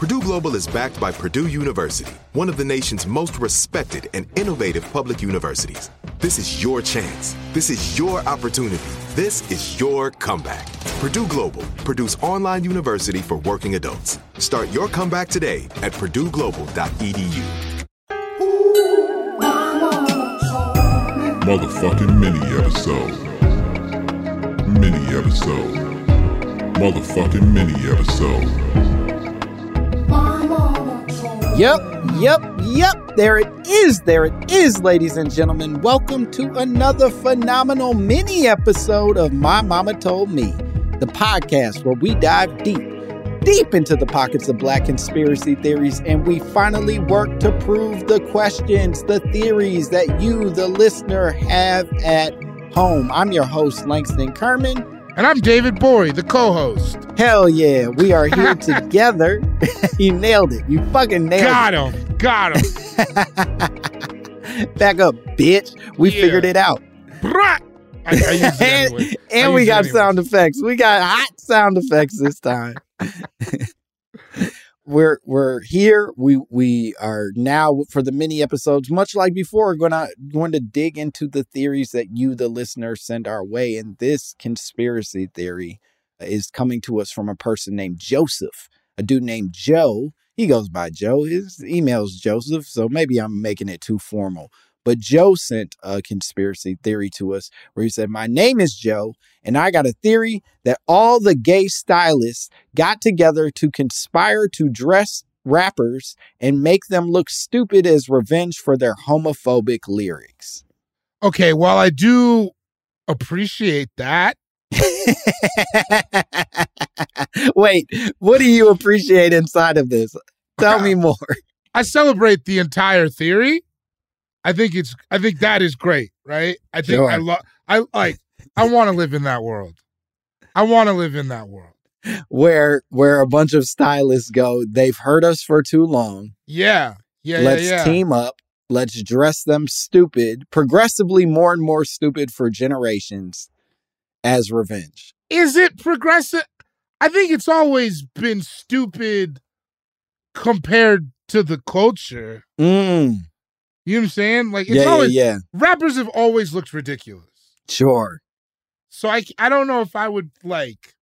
Purdue Global is backed by Purdue University, one of the nation's most respected and innovative public universities. This is your chance. This is your opportunity. This is your comeback. Purdue Global, Purdue's online university for working adults. Start your comeback today at purdueglobal.edu. Motherfucking mini episode. Mini episode. Motherfucking mini episode. Yep, yep, yep. There it is. There it is, ladies and gentlemen. Welcome to another phenomenal mini episode of My Mama Told Me, the podcast where we dive deep, deep into the pockets of black conspiracy theories and we finally work to prove the questions, the theories that you, the listener, have at home. I'm your host, Langston Kerman. And I'm David Gborie, the co-host. Hell yeah, we are here together. you nailed it. You fucking nailed Got it. Got him. Got him. Back up, bitch. We Yeah. figured it out. I, I it and anyway. I and we got anyway. sound effects. We got hot sound effects this time. We're we're here. We we are now for the mini episodes, much like before, going to going to dig into the theories that you, the listener, send our way. And this conspiracy theory is coming to us from a person named Joseph, a dude named Joe. He goes by Joe. His email's Joseph, so maybe I'm making it too formal. But Joe sent a conspiracy theory to us where he said, My name is Joe, and I got a theory that all the gay stylists got together to conspire to dress rappers and make them look stupid as revenge for their homophobic lyrics. Okay, while I do appreciate that, Wait, what do you appreciate inside of this? Tell me more. I celebrate the entire theory. I think it's I think that is great, right? I think I love I like I want to live in that world. I want to live in that world. Where where a bunch of stylists go, they've hurt us for too long. Yeah. Yeah, Let's yeah, yeah. team up. Let's dress them stupid, progressively more and more stupid for generations as revenge. Is it progressive? I think it's always been stupid compared to the culture. Mm. You know what I'm saying? Like it's Yeah, yeah, yeah. rappers have always looked ridiculous. Sure. So I I don't know if I would like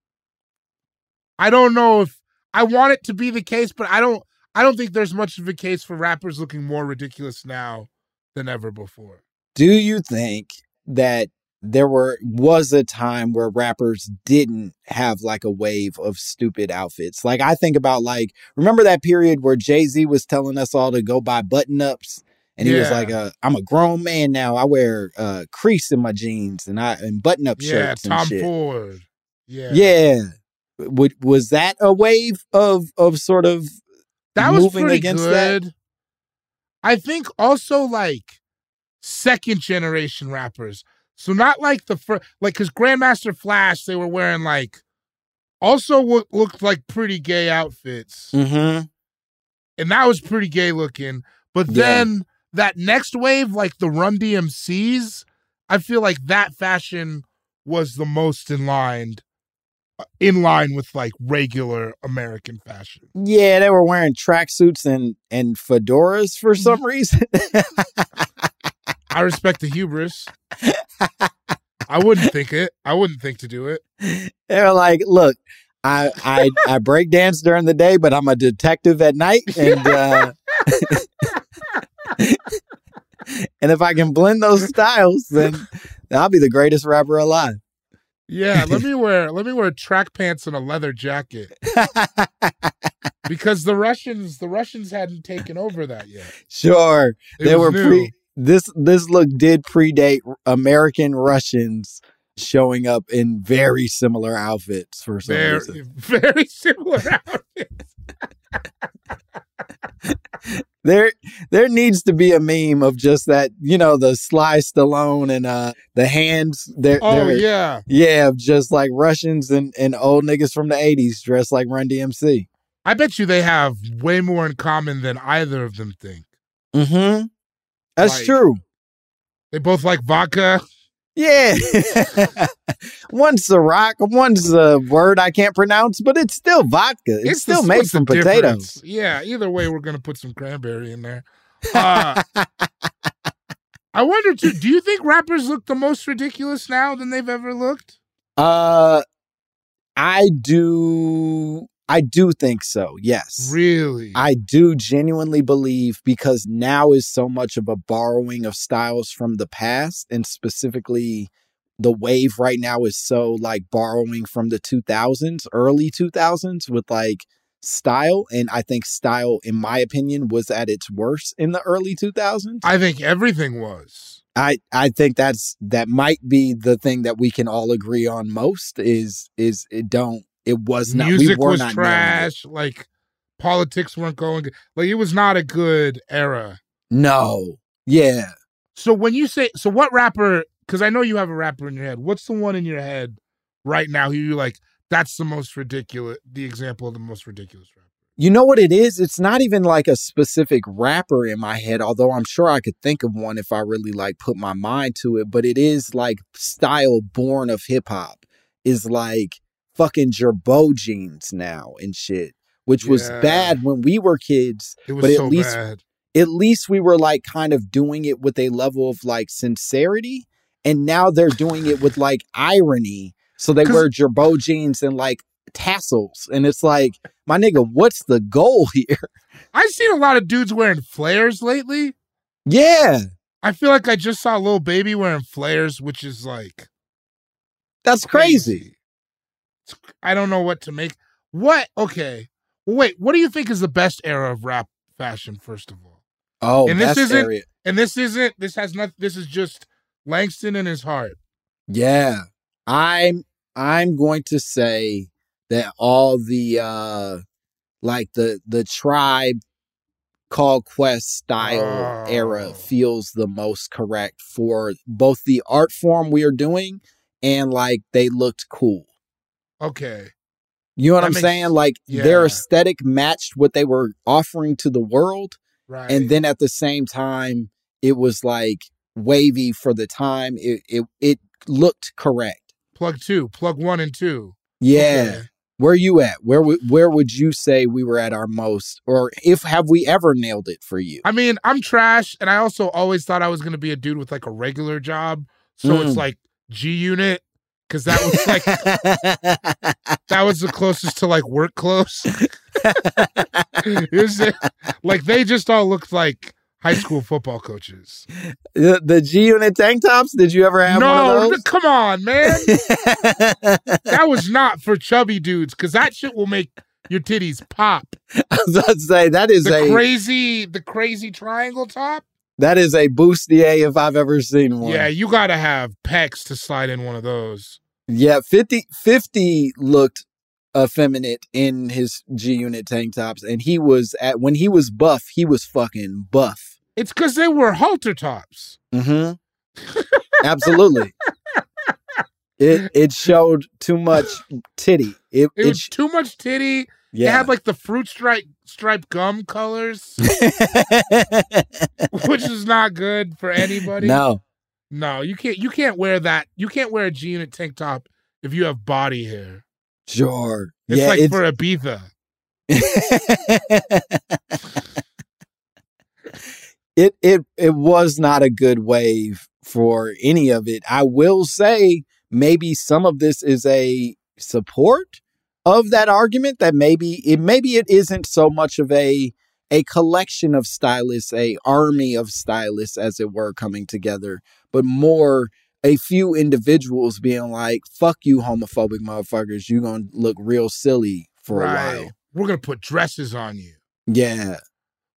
I don't know if I want it to be the case, but I don't I don't think there's much of a case for rappers looking more ridiculous now than ever before. Do you think that there were was a time where rappers didn't have like a wave of stupid outfits? Like I think about like remember that period where Jay-Z was telling us all to go buy button-ups and he was Yeah. like uh, I'm a grown man now. I wear uh crease in my jeans and I and button-up Yeah, shirts and Tom shit. Ford. Yeah. Yeah. Would was that a wave of of sort of That was moving against good. that? I think also like second generation rappers. So not like the first, like because Grandmaster Flash, they were wearing like also what looked like pretty gay outfits, Mm-hmm. and that was pretty gay looking. But Yeah. then that next wave, like the Run DMCs, I feel like that fashion was the most in line in line with like regular American fashion. Yeah, they were wearing tracksuits and and fedoras for Mm-hmm. some reason. I respect the hubris. I wouldn't think it. I wouldn't think to do it. They're like, look, I I I break dance during the day, but I'm a detective at night, and uh, and if I can blend those styles, then I'll be the greatest rapper alive. Yeah, let me wear let me wear track pants and a leather jacket because the Russians the Russians hadn't taken over that yet. sure, It they were new. pre. This this look did predate American Russians showing up in very similar outfits for some very reason. very similar outfits. There there needs to be a meme of just that, you know, the Sly Stallone and uh the hands. They're, Oh they're- yeah, Yeah, just like Russians and, and old niggas from the 80s dressed like Run DMC. I bet you they have way more in common than either of them think. Mm-hmm. That's Like- true. They both like vodka. Yeah. one's a rock, one's a word I can't pronounce, but it's still vodka. It's, the- still made what's from potatoes. difference? Yeah, either way, we're gonna put some cranberry in there. Uh, I wonder too. Do you think rappers look the most ridiculous now than they've ever looked? Uh I do I do think so, yes. Really? I do genuinely believe because now is so much of a borrowing of styles from the past and specifically the wave right now is so like borrowing from the 2000s, early 2000s with like style and I think style in my opinion was at its worst in the early 2000s. I think everything was. I I think that's that might be the thing that we can all agree on most is is it don't it was not Music we were was not trash. Like politics weren't going. Like it was not a good era. No. Yeah. So when you say so, what rapper? Because I know you have a rapper in your head. What's the one in your head right now? Who you like? That's the most ridiculous. The example of the most ridiculous rapper. You know what it is? It's not even like a specific rapper in my head, although I'm sure I could think of one if I really like put my mind to it, but it is like style born of hip hop is like fucking Girbaud jeans now and shit, which was bad when we were kids. It was But at so least- bad. At least we were like kind of doing it with a level of like sincerity. And now they're doing it with like irony. So they wear Girbaud jeans and like tassels. And it's like, my nigga, what's the goal here? I've seen a lot of dudes wearing flares lately. Yeah, I feel like I just saw a little baby wearing flares, which is like that's crazy. It's- I don't know what to make. What? Okay. Well, wait. What do you think is the best era of rap fashion? First of all, Oh, And this isn't- area. and this isn't. This has not. This is just Langston and his heart. Yeah. I'm I'm going to say that all the uh like the the Tribe Called Quest style era Oh. feels the most correct for both the art form we are doing and like they looked cool. Okay. You know what That I'm makes- saying? Like their aesthetic matched what they were offering to the world Right. and then at the same time it was like wavy for the time it it, it looked correct plug two, plug one and two. yeah Okay. where you at where would where would you say we were at our most or if have we ever nailed it for you I mean, I'm trash, and I also always thought I was gonna be a dude with like a regular job. So Mm. it's like G Unit, because that was like that was the closest to like work clothes. It like they just all looked like high school football coaches. the, the G Unit tank tops did you ever have no, one of th- come on, man. that was not for chubby dudes because that shit will make your titties pop. I was about to say that is The a crazy, the crazy triangle top. that is a bustier if I've ever seen one Yeah, you got to have pecs to slide in one of those. Yeah, 50, 50 looked effeminate in his G Unit tank tops, and he was at when he was buff, he was fucking buff. It's because they were halter tops. Mm-hmm. Absolutely. It it showed too much titty. It, It it, was sh- too much titty. It yeah. had like the fruit stripe stripe gum colors, which is not good for anybody. no, No, you can't. You can't wear that. You can't wear a G unit tank top if you have body hair. Sure. It's yeah, like it's, for Ibiza. it it it was not a good wave for any of it. I will say maybe some of this is a support of that argument that maybe it maybe it isn't so much of a a collection of stylists, a army of stylists as it were coming together, but more a few individuals being like, fuck you homophobic motherfuckers, You're going to look real silly for a while. We're gonna put dresses on you. Yeah.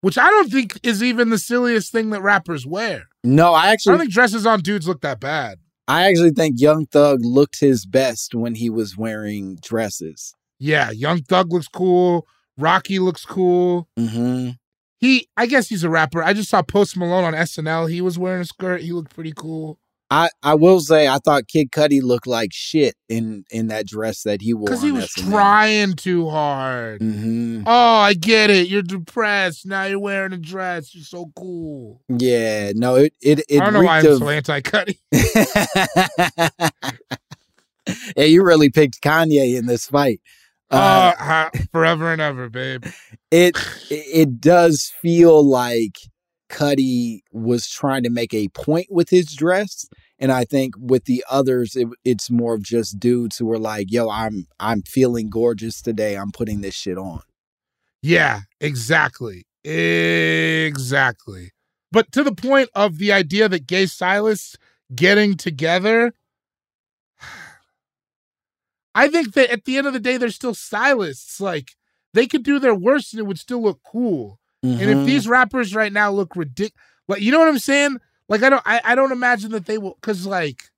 Which I don't think is even the silliest thing that rappers wear. No, I actually. I don't think dresses on dudes look that bad. I actually think Young Thug looked his best when he was wearing dresses. Yeah, Young Thug looks cool. Rocky looks cool. hmm He, I guess he's a rapper. I just saw Post Malone on SNL. He was wearing a skirt. He looked pretty cool. I, I will say I thought Kid Cudi looked like shit in in that dress that he wore. Because he was SNL. trying too hard. Mhm. Oh, I get it. You're depressed. Now you're wearing a dress. You're so cool. Yeah, no, it it it I don't know why I'm reeked so of. anti Cudi. yeah, you really picked Kanye in this fight. Uh, Uh, forever and ever, babe. it it does feel like Cudi was trying to make a point with his dress, and I think with the others, it, it's more of just dudes who are like, "Yo, I'm I'm feeling gorgeous today. I'm putting this shit on." Yeah, exactly. Exactly. But to the point of the idea that gay stylists getting together, I think that at the end of the day, they're still stylists. Like, they could do their worst and it would still look cool. And if these rappers right now look ridiculous, like, you know what I'm saying? Like, I don't, I, I don't imagine that they will, because, like,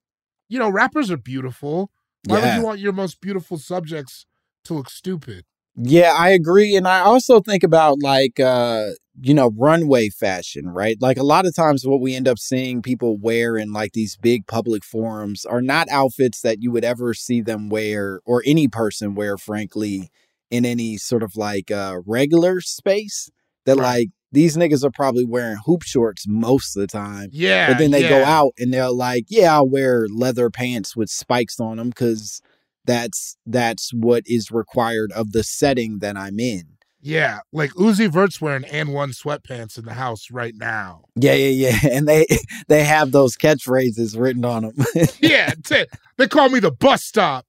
you know, rappers are beautiful. Why would you want your most beautiful subjects to look stupid? Yeah, I agree. And I also think about like uh, you know, runway fashion, right? Like a lot of times what we end up seeing people wear in like these big public forums are not outfits that you would ever see them wear or any person wear, frankly, in any sort of like uh regular space. That Right. like these niggas are probably wearing hoop shorts most of the time. Yeah. But then they go out and they're like, yeah, I'll wear leather pants with spikes on them because that's that's what is required of the setting that I'm in. Yeah, like Uzi Vert's wearing and one sweatpants in the house right now. Yeah, yeah, yeah. And they they have those catchphrases written on them Yeah, t- they call me the bus stop.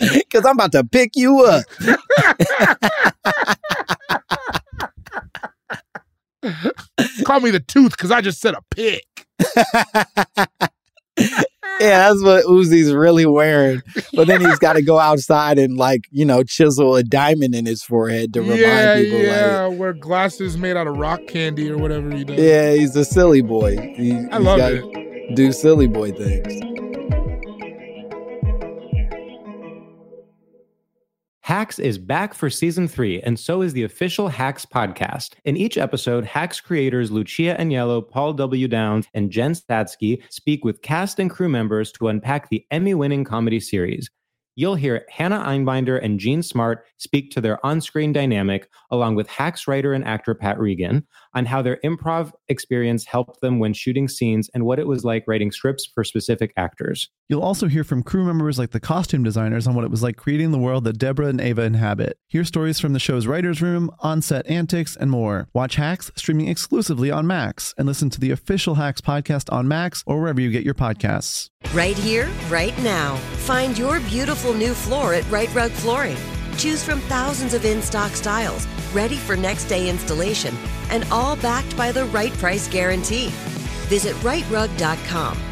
because I'm about to pick you up. call me the tooth because I just said a pick. Yeah, that's what Uzi's really wearing. But then he's got to go outside and like you know chisel a diamond in his forehead to remind yeah, people. yeah, Like, wear glasses made out of rock candy or whatever he does. yeah, he's a silly boy. He, I he's love it. Do silly boy things. Hacks is back for season three, and so is the official Hacks podcast. In each episode, Hacks creators Lucia Aniello, Paul W. Downs, and Jen Statsky speak with cast and crew members to unpack the Emmy winning comedy series. You'll hear Hannah Einbinder and Jean Smart speak to their on screen dynamic, along with Hacks writer and actor Pat Regan, on how their improv experience helped them when shooting scenes and what it was like writing scripts for specific actors. You'll also hear from crew members like the costume designers on what it was like creating the world that Deborah and Ava inhabit. Hear stories from the show's writer's room, on set antics, and more. Watch Hacks streaming exclusively on Max and listen to the official Hacks podcast on Max or wherever you get your podcasts. Right here, right now. Find your beautiful new floor at Rite Rug Flooring. Choose from thousands of in stock styles, ready for next day installation, and all backed by the right price guarantee. Visit riterug.com.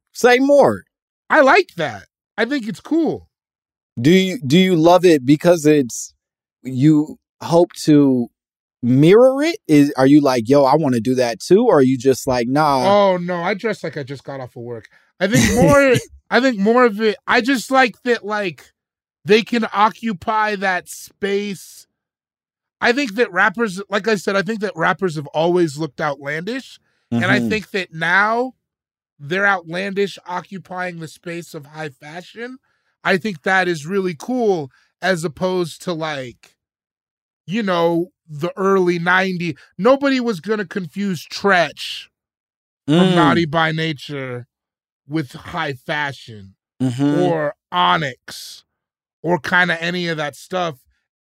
say more. I like that. I think it's cool. Do you do you love it because it's you hope to mirror it? Is are you like, yo, I want to do that too? Or are you just like, nah? Oh no, I dress like I just got off of work. I think more I think more of it I just like that like they can occupy that space. I think that rappers like I said, I think that rappers have always looked outlandish. And I Mhm. think that now they're outlandish occupying the space of high fashion. I think that is really cool as opposed to like, you know, the early 90s. Nobody was going to confuse Treach from Mm, Naughty by Nature with high fashion mhm. or Onyx or kind of any of that stuff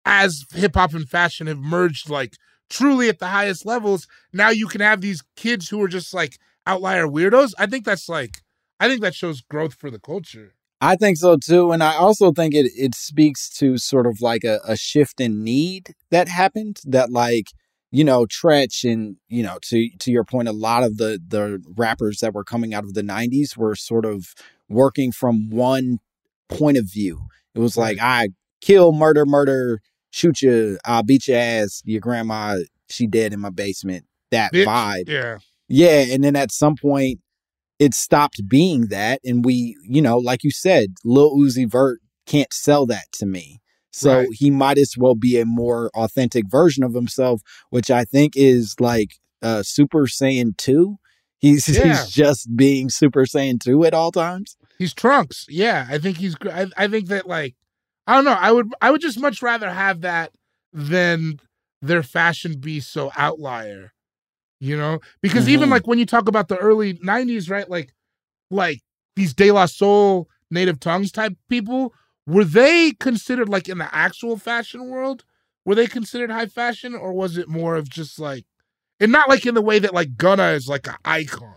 as hip hop and fashion have merged like truly at the highest levels. Now you can have these kids who are just like outlier weirdos. I think that's like, I think that shows growth for the culture. I think so too, and I also think it it speaks to sort of like a, a shift in need that happened. That like you know Treach and you know to to your point, a lot of the the rappers that were coming out of the '90s were sort of working from one point of view. It was like I kill, murder, murder, shoot you, I'll beat your ass, your grandma, she dead in my basement. That Bitch. vibe. Yeah. Yeah, and then at some point it stopped being that and we, you know, like you said, Lil Uzi Vert can't sell that to me. So Right. he might as well be a more authentic version of himself, which I think is like uh Super Saiyan 2. He's Yeah. he's just being Super Saiyan 2 at all times. He's Trunks. Yeah. I think he's, I, I think that like, I don't know. I would, I would just much rather have that than their fashion be so outlier, you know? Because even Mhm. like when you talk about the early 90s, right? Like, like these De La Soul native tongues type people, were they considered like in the actual fashion world? Were they considered high fashion or was it more of just like, and not like in the way that like Gunna is like an icon?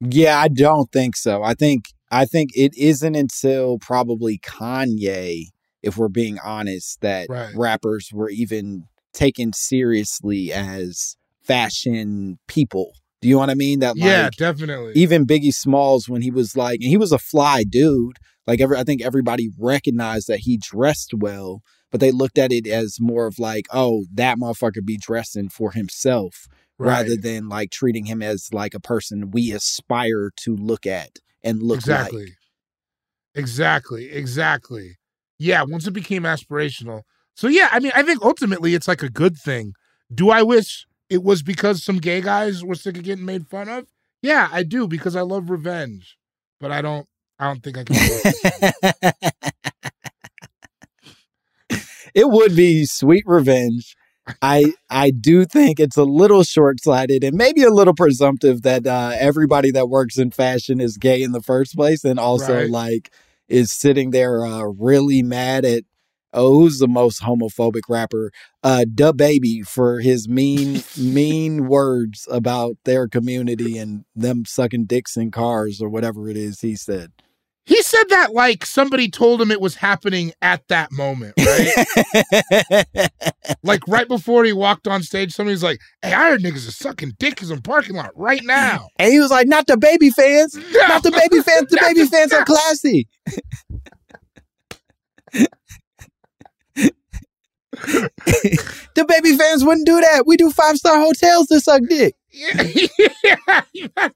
Yeah, I don't think so. I think I think it isn't until probably Kanye, if we're being honest, that Right. rappers were even taken seriously as fashion people. Do you know what I mean? That like yeah, definitely. even Biggie Smalls when he was like, and he was a fly dude. Like every, I think everybody recognized that he dressed well, but they looked at it as more of like, oh, that motherfucker be dressing for himself rather than like treating him as like a person we aspire to look at and look exactly. like. Exactly. Exactly. Yeah, once it became aspirational. So yeah, I mean, I think ultimately it's like a good thing. Do I wish it was because some gay guys were sick of getting made fun of? Yeah, I do because I love revenge. But I don't I don't think I can do it. it would be sweet revenge. I I do think it's a little short sighted and maybe a little presumptive that uh, everybody that works in fashion is gay in the first place, and also Right. like is sitting there uh, really mad at oh who's the most homophobic rapper? Uh DaBaby for his mean mean words about their community and them sucking dicks in cars or whatever it is he said. He said that like somebody told him it was happening at that moment, right? like right before he walked on stage, somebody's like, Hey, I heard niggas are sucking dick in parking lot right now. and he was like not DaBaby fans. Not DaBaby fans. DaBaby fans are classy DaBaby fans wouldn't do that we do five star hotels to suck dick yeah,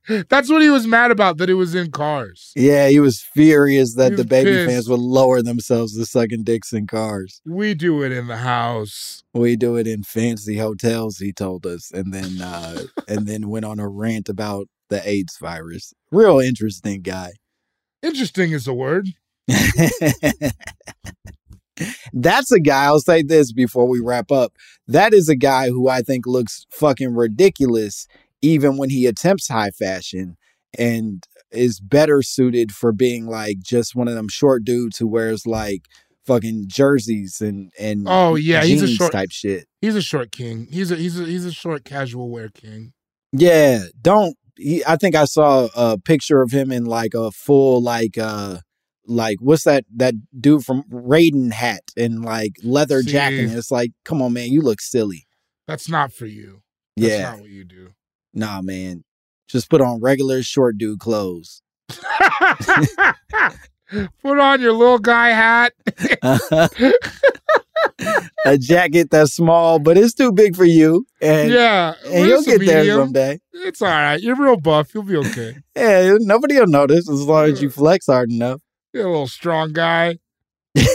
that's what he was mad about that it was in cars. yeah he was furious that He DaBaby pissed. fans would lower themselves to sucking dicks in cars We do it in the house. we do it in fancy hotels he told us and then uh and then went on a rant about the aids virus real interesting guy Interesting is the word. that's a guy. I'll say this before we wrap up. That is a guy who I think looks fucking ridiculous, even when he attempts high fashion, and is better suited for being like just one of them short dudes who wears like fucking jerseys and and Oh yeah, he's a short type shit. He's a short king. He's a he's a he's a short casual wear king. Yeah, don't. He, I think I saw a picture of him in like a full like uh like what's that that dude from Raiden hat and like leather See. jacket. And it's like, come on, man, you look silly. That's not for you. That's yeah, not what you do. nah, man, just put on regular short dude clothes. Put on your little guy hat. a jacket that's small, but it's too big for you, and yeah, and you'll get there someday. It's all right. You're real buff. You'll be okay. Yeah, nobody will notice as long as you uh. flex hard enough. You're a little strong guy. He's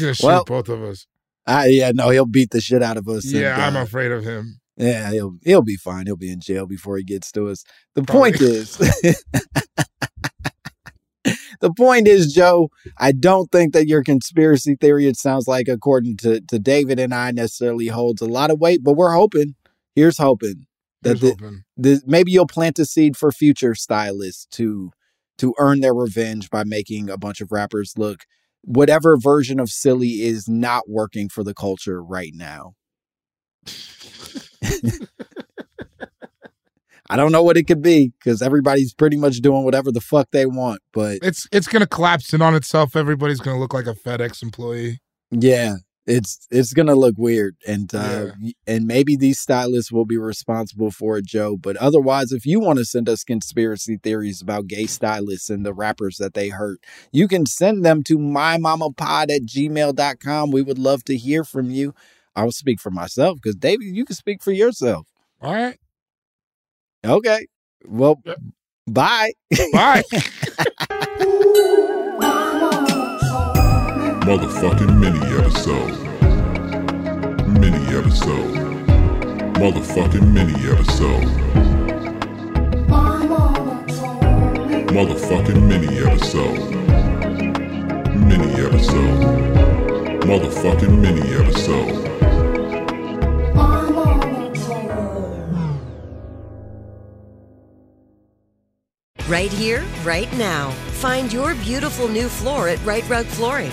gonna shoot Well, both of us. I, yeah, no, he'll beat the shit out of us. and, Yeah, I'm uh, afraid of him. Yeah, he'll he'll be fine. He'll be in jail before he gets to us. The Probably. point is The point is, Joe, I don't think that your conspiracy theory, it sounds like, according to, to David and I, necessarily holds a lot of weight, but we're hoping. Here's hoping that Here's the, hoping. the, maybe you'll plant a seed for future stylists to to earn their revenge by making a bunch of rappers look whatever version of silly is not working for the culture right now. I don't know what it could be because everybody's pretty much doing whatever the fuck they want. But It's it's gonna collapse in on itself. Everybody's gonna look like a FedEx employee. yeah, it's it's gonna look weird, and uh, y- and maybe these stylists will be responsible for it, Joe. But otherwise, if you want to send us conspiracy theories about gay stylists and the rappers that they hurt, you can send them to mymamapod at gmail.com. We would love to hear from you. I will speak for myself because David, you can speak for yourself. All right. Okay. Well, Yep. bye. Bye. Motherfucking mini episode. Mini episode. Motherfucking mini episode. Motherfucking mini episode. Mini episode. Motherfucking mini episode. Right here, right now. Find your beautiful new floor at Rite Rug Flooring.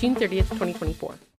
June 30th, 2024.